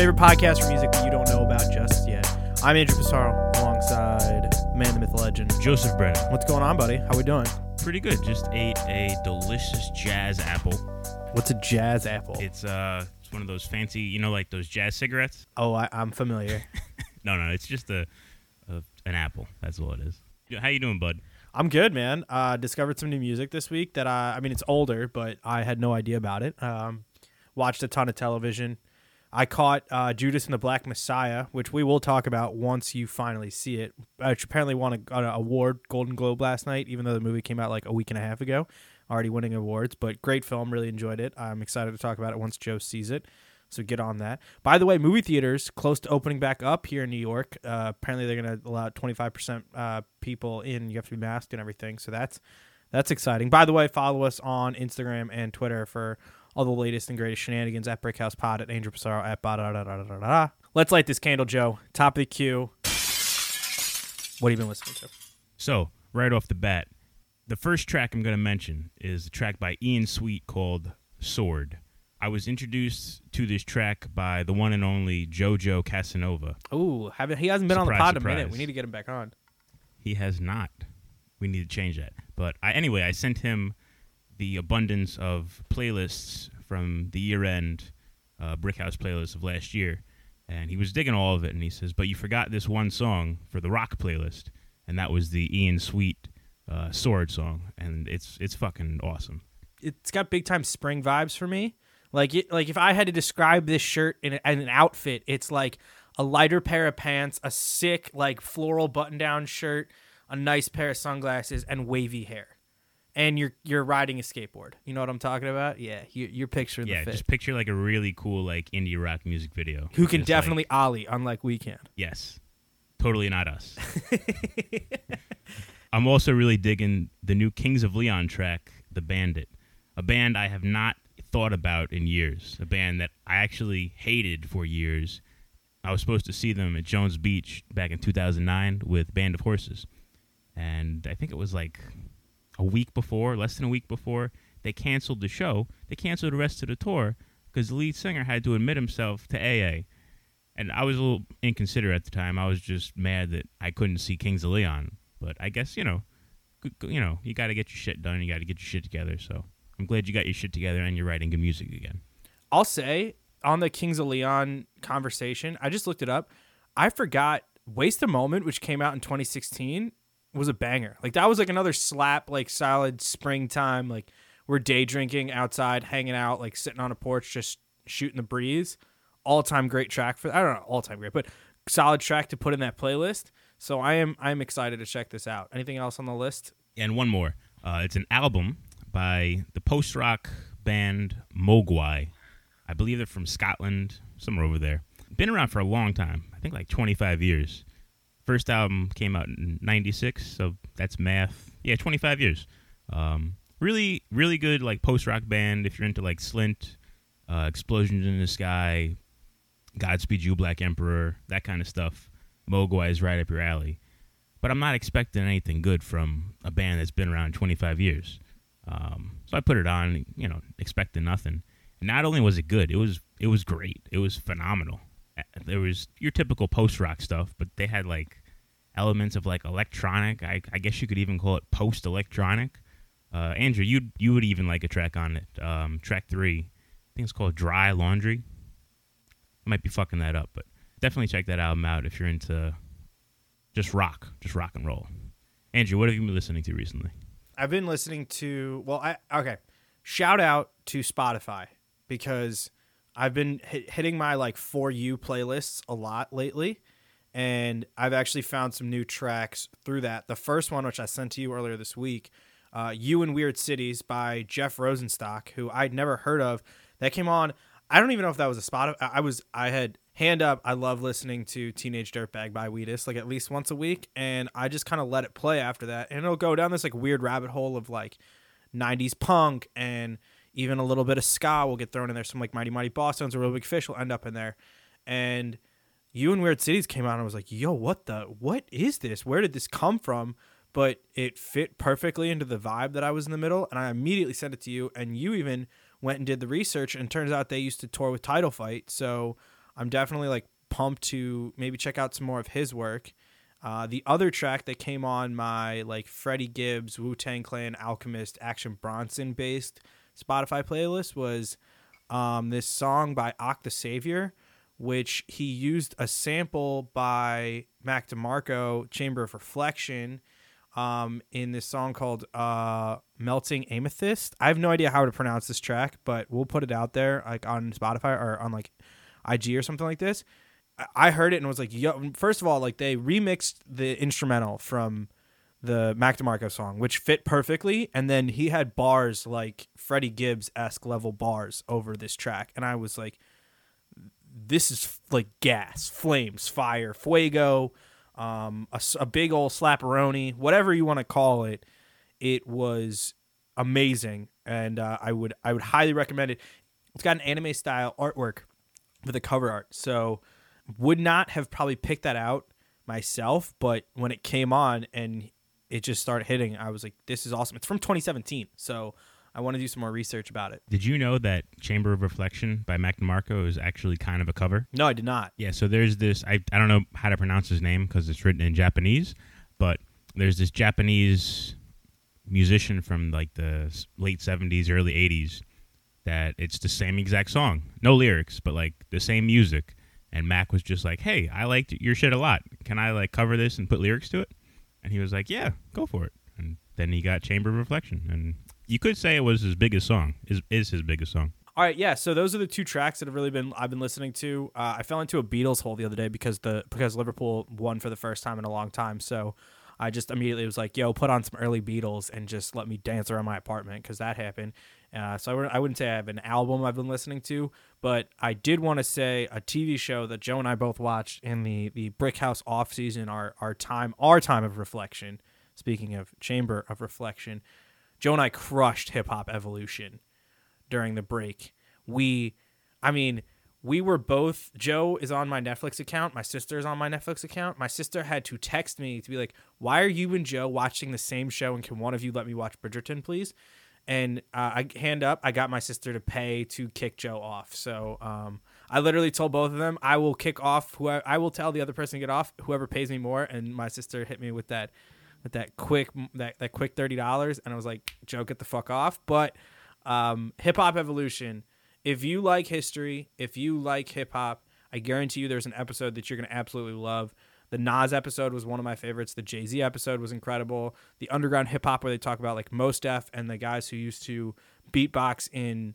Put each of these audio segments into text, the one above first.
Favorite podcast for music that you don't know about just yet. I'm Andrew Pissarro alongside man, the myth, legend. Joseph Brennan. What's going on, buddy? How we doing? Pretty good. Just ate a delicious jazz apple. What's a jazz apple? It's uh, it's one of those fancy, you know, like those jazz cigarettes. oh, I, I'm familiar. No, no, it's just a, a an apple. That's all it is. How you doing, bud? I'm good, man. Uh, discovered some new music this week that I, I mean, it's older, but I had no idea about it. Um, watched a ton of television. I caught uh, Judas and the Black Messiah, which we will talk about once you finally see it. Which apparently won a, an award, Golden Globe last night, even though the movie came out like a week and a half ago, already winning awards. But great film, really enjoyed it. I'm excited to talk about it once Joe sees it. So get on that. By the way, movie theaters close to opening back up here in New York. Uh, apparently, they're going to allow 25% uh, people in. You have to be masked and everything. So that's that's exciting. By the way, follow us on Instagram and Twitter for all the latest and greatest shenanigans at Brickhouse Pod at Angel Pissarro at ba da da da da da da. Let's light this candle, Joe. Top of the queue. What have you been listening to? So right off the bat, the first track I'm going to mention is a track by Ian Sweet called "Sword." I was introduced to this track by the one and only JoJo Casanova. Ooh, haven't he hasn't been on the pod in a minute. We need to get him back on. He has not. We need to change that. But I, anyway, I sent him the abundance of playlists from the year-end uh, Brickhouse playlist of last year, and he was digging all of it. And he says, "But you forgot this one song for the rock playlist, and that was the Ian Sweet uh, Sword song, and it's it's fucking awesome." it's got big time spring vibes for me. Like it, like if I had to describe this shirt in, a, in an outfit, it's like a lighter pair of pants, a sick like floral button down shirt, a nice pair of sunglasses, and wavy hair. And you're you're riding a skateboard. You know what I'm talking about? Yeah, you, you're picturing Yeah, the fit. just picture like a really cool like indie rock music video. Who can Just, like- definitely ollie, unlike we can. Yes. Totally not us. I'm also really digging the new Kings of Leon track, The Bandit. A band I have not thought about in years. A band that I actually hated for years. I was supposed to see them at Jones Beach back in 2009 with Band of Horses. And I think it was like a week before, less than a week before, they canceled the show. They canceled the rest of the tour because the lead singer had to admit himself to AA and I was a little inconsiderate at the time. I was just mad that I couldn't see Kings of Leon. But I guess you know, you know, you got to get your shit done. You got to get your shit together. So I'm glad you got your shit together and you're writing good music again. I'll say on the Kings of Leon conversation, I just looked it up. I forgot Waste a Moment, which came out in 2016, was a banger. Like that was like another slap, like solid springtime. Like we're day drinking outside, hanging out, like sitting on a porch, just shooting the breeze. All time great track for I don't know, all time great, but solid track to put in that playlist. So I am I am excited to check this out. Anything else on the list? And one more. Uh, it's an album by the post rock band Mogwai. I believe they're from Scotland, somewhere over there. Been around for a long time. I think like 25 years. First album came out in 96, so that's math. Yeah, 25 years. Um, really, really good like post rock band if you're into like Slint, uh, Explosions in the Sky, Godspeed You Black Emperor, that kind of stuff. Mogwai is right up your alley but I'm not expecting anything good from a band that's been around 25 years. Um, so I put it on, you know, expecting nothing. And not only was it good, it was it was great. It was phenomenal. There was your typical post rock stuff, but they had like elements of like electronic. I, I guess you could even call it post electronic. Uh, Andrew, you you would even like a track on it. Um, track three, I think it's called Dry Laundry. I might be fucking that up, but definitely check that album out if you're into just rock, just rock and roll. Andrew, what have you been listening to recently? I've been listening to well, I okay. Shout out to Spotify because I've been hit, hitting my like for you playlists a lot lately, and I've actually found some new tracks through that. The first one, which I sent to you earlier this week, uh, "You in Weird Cities" by Jeff Rosenstock, who I'd never heard of. That came on. I don't even know if that was a spot. I was I had hand up. I love listening to Teenage Dirtbag by Wheatus like at least once a week, and I just kind of let it play after that, and it'll go down this like weird rabbit hole of like '90s punk and even a little bit of ska will get thrown in there. Some like Mighty Mighty Bosstones or Real Big Fish will end up in there, and you and Weird Cities came out and I was like, yo, what the what is this? Where did this come from? But it fit perfectly into the vibe that I was in the middle, and I immediately sent it to you, and you even went and did the research, and turns out they used to tour with Title Fight. So I'm definitely like pumped to maybe check out some more of his work. Uh, the other track that came on my like Freddie Gibbs, Wu Tang Clan, Alchemist, Action Bronson based Spotify playlist was um, this song by Ock the Savior, which he used a sample by Mac DeMarco, Chamber of Reflection, um, in this song called uh, Melting Amethyst. I have no idea how to pronounce this track, but we'll put it out there like on Spotify or on like IG or something like this. I- heard it and was like, yo, first of all, like they remixed the instrumental from the Mac DeMarco song, which fit perfectly. And then he had bars like Freddie Gibbs esque level bars over this track. And I was like, this is like gas, flames, fire, fuego, um, a, a big old slapperoni, whatever you want to call it. It was amazing, and uh, I would I would highly recommend it. It's got an anime style artwork for the cover art, so would not have probably picked that out myself. But when it came on and it just started hitting, I was like, "This is awesome!" It's from 2017, so I want to do some more research about it. Did you know that Chamber of Reflection by Mac DeMarco is actually kind of a cover? No, I did not. Yeah, so there's this. I, I don't know how to pronounce his name because it's written in Japanese, but there's this Japanese musician from like the late 70s, early 80s that it's the same exact song. No lyrics, but like the same music. And Mac was just like, hey, I liked your shit a lot. Can I like cover this and put lyrics to it? And he was like, yeah, go for it. And then he got Chamber of Reflection. And you could say it was his biggest song, is, is his biggest song. All right, yeah. So those are the two tracks that have really been I've been listening to. Uh, I fell into a Beatles hole the other day because the because Liverpool won for the first time in a long time. So I just immediately was like, "Yo, put on some early Beatles and just let me dance around my apartment" because that happened. Uh, so I wouldn't, wouldn't say I have an album I've been listening to, but I did want to say a TV show that Joe and I both watched in the the Brick House off season, our our time our time of reflection. Speaking of Chamber of Reflection, Joe and I crushed Hip Hop Evolution during the break. We, I mean, we were both. Joe is on my Netflix account. My sister is on my Netflix account. My sister had to text me to be like, "Why are you and Joe watching the same show? And can one of you let me watch Bridgerton, please?" And uh, I hand up. I got my sister to pay to kick Joe off. So um, I literally told both of them, "I will kick off. Who I will tell the other person to get off. Whoever pays me more." And my sister hit me with that, with that quick that that quick thirty dollars. And I was like, "Joe, get the fuck off." But um, hip hop evolution. If you like history, if you like hip hop, I guarantee you there's an episode that you're gonna absolutely love. The Nas episode was one of my favorites. The Jay Z episode was incredible. The underground hip hop where they talk about like Mos Def and the guys who used to beatbox in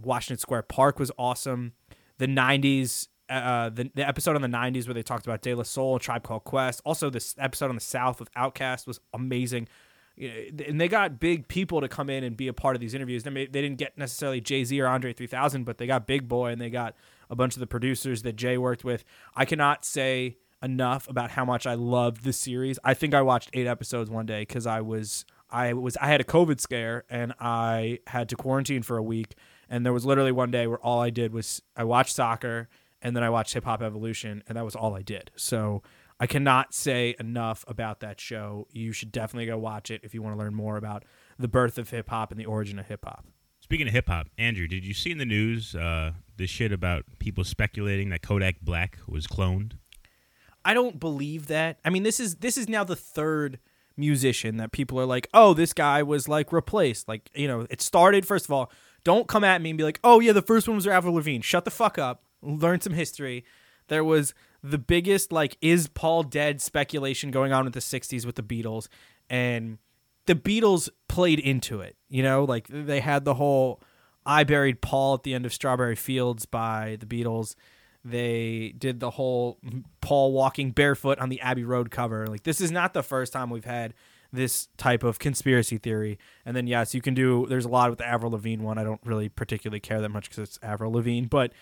Washington Square Park was awesome. The '90s, uh, the, the episode on the '90s where they talked about De La Soul, Tribe Called Quest. Also, this episode on the South with Outkast was amazing. You know, And they got big people to come in and be a part of these interviews. They, may, they didn't get necessarily Jay Z or Andre 3000, but they got Big Boi and they got a bunch of the producers that Jay worked with. I cannot say enough about how much I loved this series. I think I watched eight episodes one day because I was I was I had a COVID scare and I had to quarantine for a week. And there was literally one day where all I did was I watched soccer and then I watched Hip Hop Evolution, and that was all I did. So I cannot say enough about that show. You should definitely go watch it if you want to learn more about the birth of hip hop and the origin of hip hop. Speaking of hip hop, Andrew, did you see in the news uh, this shit about people speculating that Kodak Black was cloned? I don't believe that. I mean, this is this is now the third musician that people are like, "Oh, this guy was like replaced." Like, you know, it started first of all, don't come at me and be like, "Oh, yeah, the first one was Avril Lavigne." Shut the fuck up. Learn some history. There was the biggest like is Paul dead speculation going on with the 60s with the Beatles and the Beatles played into it. You know, like they had the whole I buried Paul at the end of Strawberry Fields by the Beatles. They did the whole Paul walking barefoot on the Abbey Road cover. Like this is not the first time we've had this type of conspiracy theory. And then yes, you can do. There's a lot with the Avril Lavigne one. I don't really particularly care that much because it's Avril Lavigne, but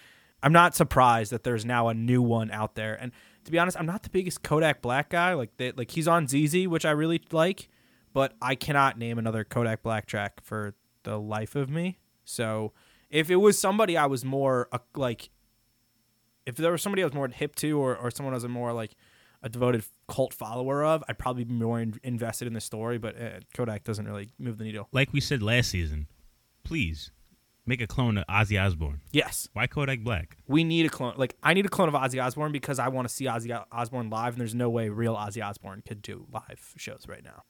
I'm not surprised that there's now a new one out there. And to be honest, I'm not the biggest Kodak Black guy. Like they, like he's on ZEZE, which I really like, but I cannot name another Kodak Black track for the life of me. So if it was somebody I was more uh, like, if there was somebody I was more hip to, or or someone I was more like a devoted cult follower of, I'd probably be more in- invested in the story. But uh, Kodak doesn't really move the needle. Like we said last season, please Make a clone of Ozzy Osbourne. Yes, Why Kodak Black? we need a clone. Like I need a clone of Ozzy Osbourne because I want to see Ozzy O- Osbourne live, and there's no way real Ozzy Osbourne could do live shows right now.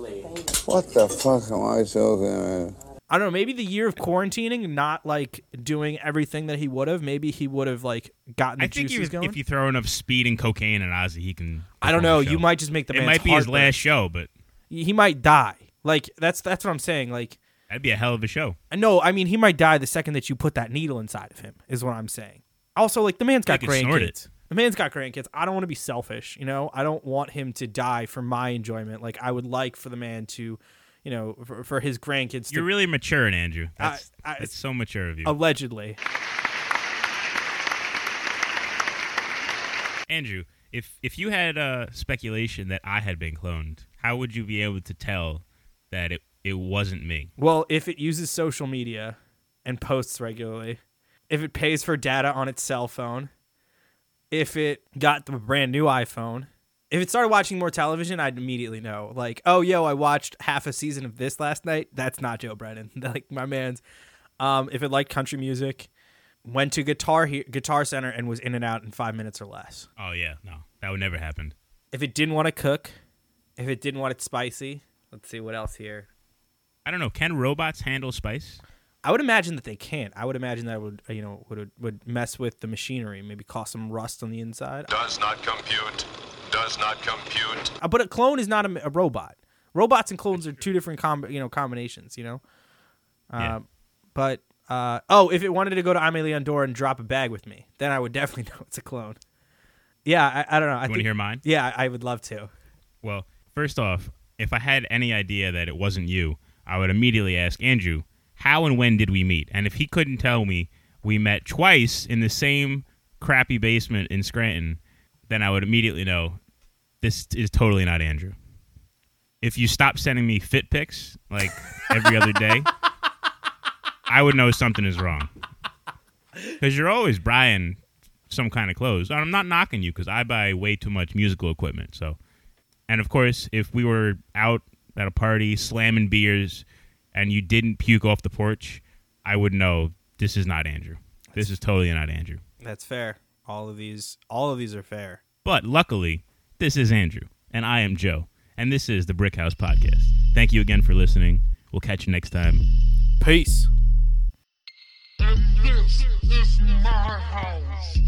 What the fuck am I talking about? I don't know. Maybe the year of quarantining, not like doing everything that he would have. Maybe he would have like gotten the I think juices if, going. if you throw enough speed and cocaine at Ozzy, he can. I don't perform know. the You might just make the It man's might be his heart last burst. show, but He might die. Like that's that's what I'm saying. Like that'd be a hell of a show. no, I mean he might die the second that you put that needle inside of him. Is what I'm saying. Also, like the man's got They could snort grandkids. The man's got grandkids. I don't want to be selfish. You know, I don't want him to die for my enjoyment. Like I would like for the man to, you know, for, for his grandkids You're to really maturing, Andrew. That's, I- that's so mature of you. allegedly. Andrew, if if you had uh, speculation that I had been cloned, how would you be able to tell that it, it wasn't me? Well, if it uses social media and posts regularly, if it pays for data on its cell phone, if it got the brand new iPhone, if it started watching more television, I'd immediately know. Like, oh, yo, I watched half a season of this last night. That's not Joe Brennan. like my man's. Um, if it liked country music, went to Guitar he- Guitar Center and was in and out in five minutes or less. Oh yeah, no, that would never happen. If it didn't want to cook, if it didn't want it spicy, let's see what else here. I don't know. Can robots handle spice? I would imagine that they can't. I would imagine that would uh, you know would would mess with the machinery, maybe cause some rust on the inside. Does not compute. Does not compute. Uh, but a clone is not a, a robot. Robots and clones are two different com- you know combinations. You know. Yeah. Um, but uh, oh, if it wanted to go to Amelie Andor and drop a bag with me, then I would definitely know it's a clone. Yeah, I, I don't know. I You want think, to hear mine? Yeah, I would love to. Well, first off, if I had any idea that it wasn't you, I would immediately ask Andrew, how and when did we meet? And if he couldn't tell me we met twice in the same crappy basement in Scranton, then I would immediately know this is totally not Andrew. If you stop sending me fit pics like every other day, I would know something is wrong. Because you're always buying some kind of clothes. I'm not knocking you because I buy way too much musical equipment. So and of course, if we were out at a party slamming beers and you didn't puke off the porch, I would know this is not Andrew. This is totally not Andrew. That's fair. All of these, all of these are fair. But luckily, this is Andrew, and I am Joe, and this is the Brick House Podcast. Thank you again for listening. We'll catch you next time. Peace. And this is my house.